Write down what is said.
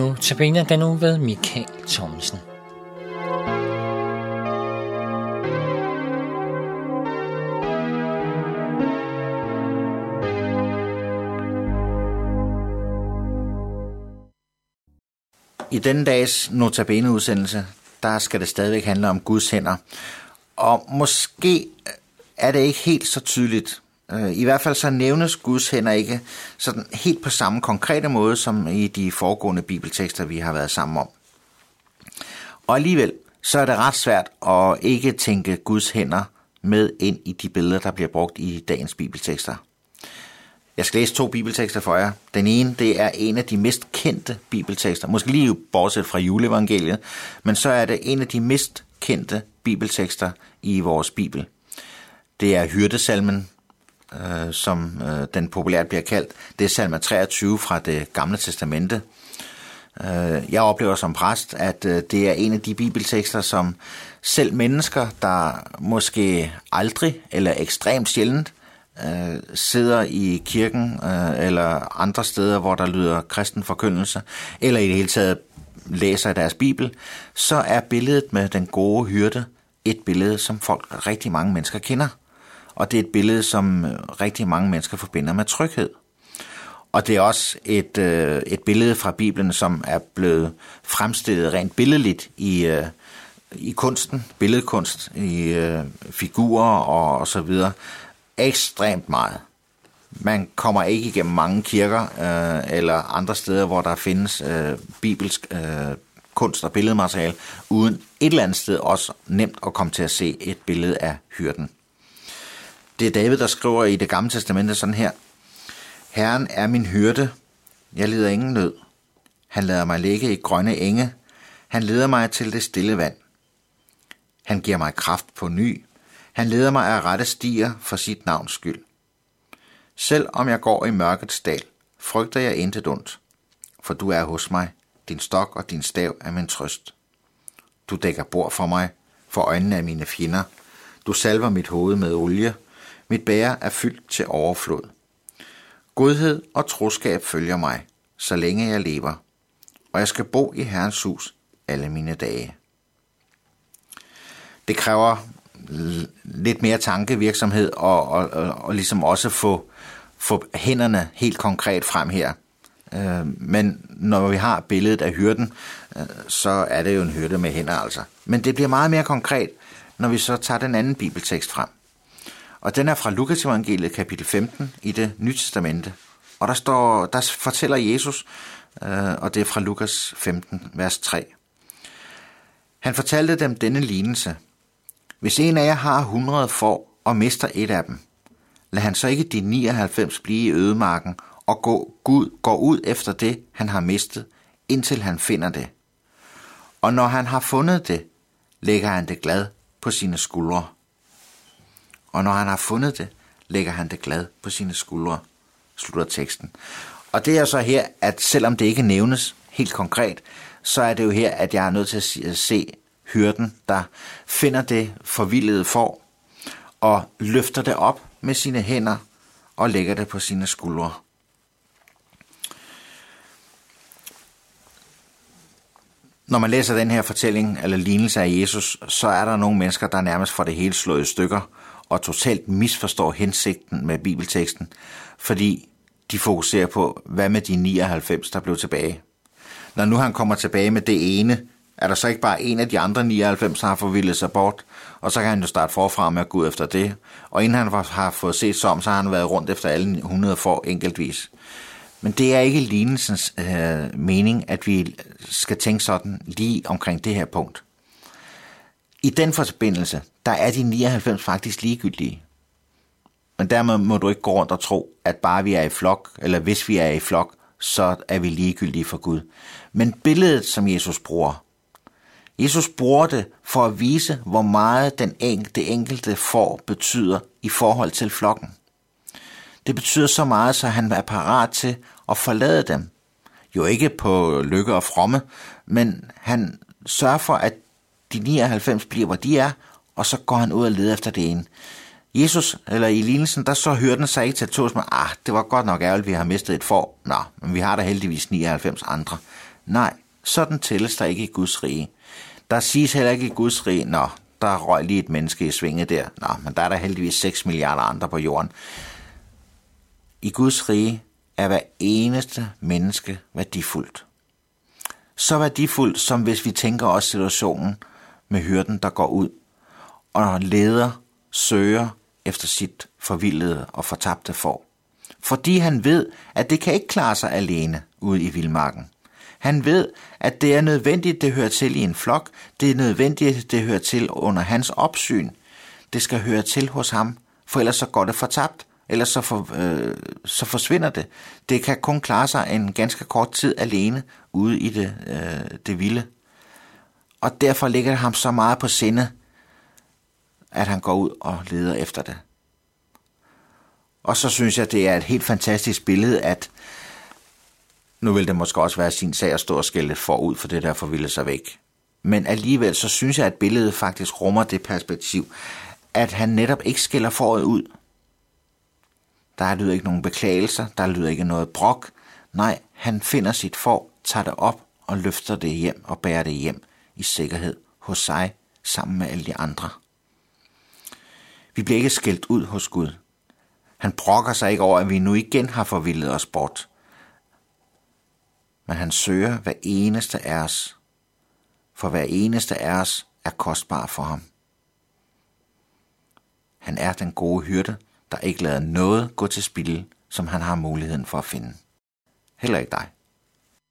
nu tabiner den nu ved Michael Thomsen. I denne dags notabene-udsendelse, der skal det stadigvæk handle om Guds hænder. Og måske er det ikke helt så tydeligt. Øh, I hvert fald så nævnes Guds hænder ikke sådan helt på samme konkrete måde, som i de foregående bibeltekster, vi har været sammen om. Og alligevel, så er det ret svært at ikke tænke Guds hænder med ind i de billeder, der bliver brugt i dagens bibeltekster. Jeg skal læse to bibeltekster for jer. Den ene, det er en af de mest kendte bibeltekster, måske lige bortset fra juleevangeliet, men så er det en af de mest kendte bibeltekster i vores bibel. Det er hyrdesalmen, øh, som øh, den populært bliver kaldt. Det er salme 23 fra det gamle testamente. Øh, jeg oplever som præst, at øh, det er en af de bibeltekster, som selv mennesker, der måske aldrig eller ekstremt sjældent øh, sidder i kirken øh, eller andre steder, hvor der lyder kristen forkyndelse, eller i det hele taget læser deres bibel, så er billedet med den gode hyrde et billede, som folk, rigtig mange mennesker kender. Og det er et billede, som øh, rigtig mange mennesker forbinder med tryghed. Og det er også et, øh, et billede fra Bibelen, som er blevet fremstillet rent billedligt i, øh, i kunsten, billedkunst, i øh, figurer og, og så videre, ekstremt meget. Man kommer ikke igennem mange kirker øh, eller andre steder, hvor der findes øh, bibelsk øh, kunst og billedmateriale, uden et eller andet sted også nemt at komme til at se et billede af hyrden. Det er David, der skriver i det gamle testamente sådan her. Herren er min hyrde. Jeg lider ingen nød. Han lader mig ligge i grønne enge. Han leder mig til det stille vand. Han giver mig kraft på ny. Han leder mig af rette stier for sit navns skyld. Selv om jeg går i mørkets dal, frygter jeg intet ondt, for du er hos mig, din stok og din stav er min trøst. Du dækker bord for mig, for øjnene af mine fjender. Du salver mit hoved med olie, mit bære er fyldt til overflod. Godhed og troskab følger mig, så længe jeg lever, og jeg skal bo i Herrens hus alle mine dage. Det kræver lidt mere tankevirksomhed og, og, og, og ligesom også få, få hænderne helt konkret frem her. Øh, men når vi har billedet af hyrden, øh, så er det jo en hyrde med hænder altså. Men det bliver meget mere konkret, når vi så tager den anden bibeltekst frem. Og den er fra Lukas evangeliet kapitel 15 i det nye testamente. Og der, står, der fortæller Jesus, øh, og det er fra Lukas 15, vers 3. Han fortalte dem denne lignelse. Hvis en af jer har 100 får og mister et af dem, lad han så ikke de 99 blive i ødemarken og gå, Gud, går ud efter det, han har mistet, indtil han finder det. Og når han har fundet det, lægger han det glad på sine skuldre og når han har fundet det, lægger han det glad på sine skuldre, slutter teksten. Og det er så her, at selvom det ikke nævnes helt konkret, så er det jo her, at jeg er nødt til at se hyrden, der finder det forvildede får og løfter det op med sine hænder og lægger det på sine skuldre. Når man læser den her fortælling eller lignelse af Jesus, så er der nogle mennesker, der nærmest får det hele slået i stykker og totalt misforstår hensigten med bibelteksten, fordi de fokuserer på, hvad med de 99, der blev tilbage. Når nu han kommer tilbage med det ene, er der så ikke bare en af de andre 99, der har forvildet sig bort, og så kan han jo starte forfra med at gå efter det. Og inden han har fået set sig om, så har han været rundt efter alle 100 for enkeltvis. Men det er ikke lignelsens øh, mening, at vi skal tænke sådan lige omkring det her punkt. I den forbindelse, der er de 99 faktisk ligegyldige. Men dermed må du ikke gå rundt og tro, at bare vi er i flok, eller hvis vi er i flok, så er vi ligegyldige for Gud. Men billedet, som Jesus bruger, Jesus bruger det for at vise, hvor meget den enkelte, det enkelte får betyder i forhold til flokken. Det betyder så meget, så han er parat til at forlade dem. Jo ikke på lykke og fromme, men han sørger for, at de 99 bliver, hvor de er, og så går han ud og leder efter det ene. Jesus, eller i lignelsen, der så hørte den sig ikke til at tås med, ah, det var godt nok ærgerligt, vi har mistet et får. Nå, men vi har da heldigvis 99 andre. Nej, sådan tælles der ikke i Guds rige. Der siges heller ikke i Guds rige, nå, der røg lige et menneske i svinget der. Nå, men der er der heldigvis 6 milliarder andre på jorden. I Guds rige er hver eneste menneske værdifuldt. Så værdifuldt, som hvis vi tænker os situationen med hyrden, der går ud og leder, søger efter sit forvildede og fortabte får. Fordi han ved, at det kan ikke klare sig alene ude i vildmarken. Han ved, at det er nødvendigt, det hører til i en flok. Det er nødvendigt, det hører til under hans opsyn. Det skal høre til hos ham, for ellers så går det fortabt. Ellers så, for, øh, så forsvinder det. Det kan kun klare sig en ganske kort tid alene ude i det, øh, det vilde. Og derfor ligger det ham så meget på sinde, at han går ud og leder efter det. Og så synes jeg, det er et helt fantastisk billede, at nu vil det måske også være sin sag at stå og skælde forud for det der forvilde sig væk. Men alligevel så synes jeg, at billedet faktisk rummer det perspektiv, at han netop ikke skælder foråret ud. Der lyder ikke nogen beklagelser, der lyder ikke noget brok. Nej, han finder sit for, tager det op og løfter det hjem og bærer det hjem i sikkerhed hos sig sammen med alle de andre. Vi bliver ikke skældt ud hos Gud. Han brokker sig ikke over, at vi nu igen har forvildet os bort men han søger hver eneste af os, for hver eneste af os er kostbar for ham. Han er den gode hyrde, der ikke lader noget gå til spil, som han har muligheden for at finde. Heller ikke dig.